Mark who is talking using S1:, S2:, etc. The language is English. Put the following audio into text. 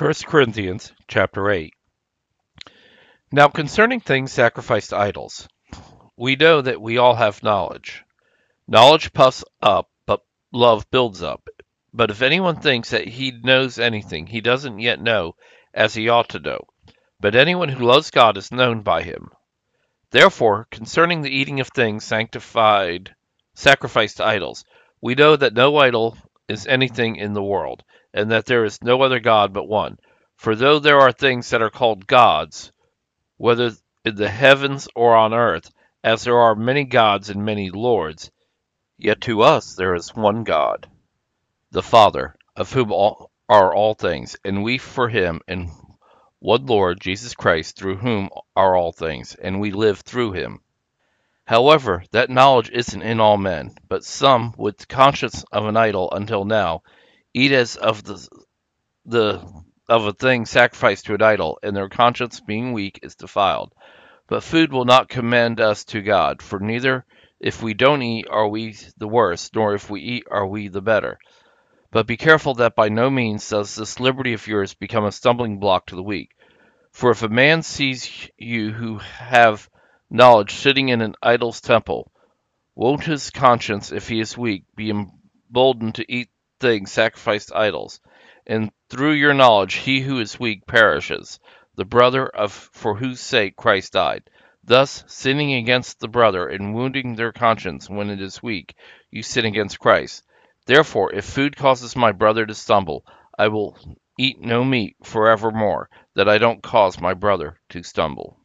S1: 1 Corinthians chapter 8 Now concerning things sacrificed to idols, we know that we all have knowledge. Knowledge puffs up, but love builds up. But if anyone thinks that he knows anything, he doesn't yet know as he ought to know. But anyone who loves God is known by him. Therefore, concerning the eating of things sanctified, sacrificed to idols, we know that no idol is anything in the world, and that there is no other God but one. For though there are things that are called gods, whether in the heavens or on earth, as there are many gods and many lords, yet to us there is one God, the Father, of whom all are all things, and we for him, and one Lord, Jesus Christ, through whom are all things, and we live through him. However, that knowledge isn't in all men, but some, with conscience of an idol until now, eat as of the, the of a thing sacrificed to an idol, and their conscience being weak is defiled. But food will not commend us to God, for neither if we don't eat are we the worse, nor if we eat are we the better. But be careful that by no means does this liberty of yours become a stumbling block to the weak. For if a man sees you who have knowledge sitting in an idol's temple, won't his conscience, if he is weak, be emboldened to eat things sacrificed to idols? And through your knowledge he who is weak perishes, the brother of for whose sake Christ died. Thus, sinning against the brother and wounding their conscience when it is weak, you sin against Christ. Therefore, if food causes my brother to stumble, I will eat no meat forevermore, that I don't cause my brother to stumble.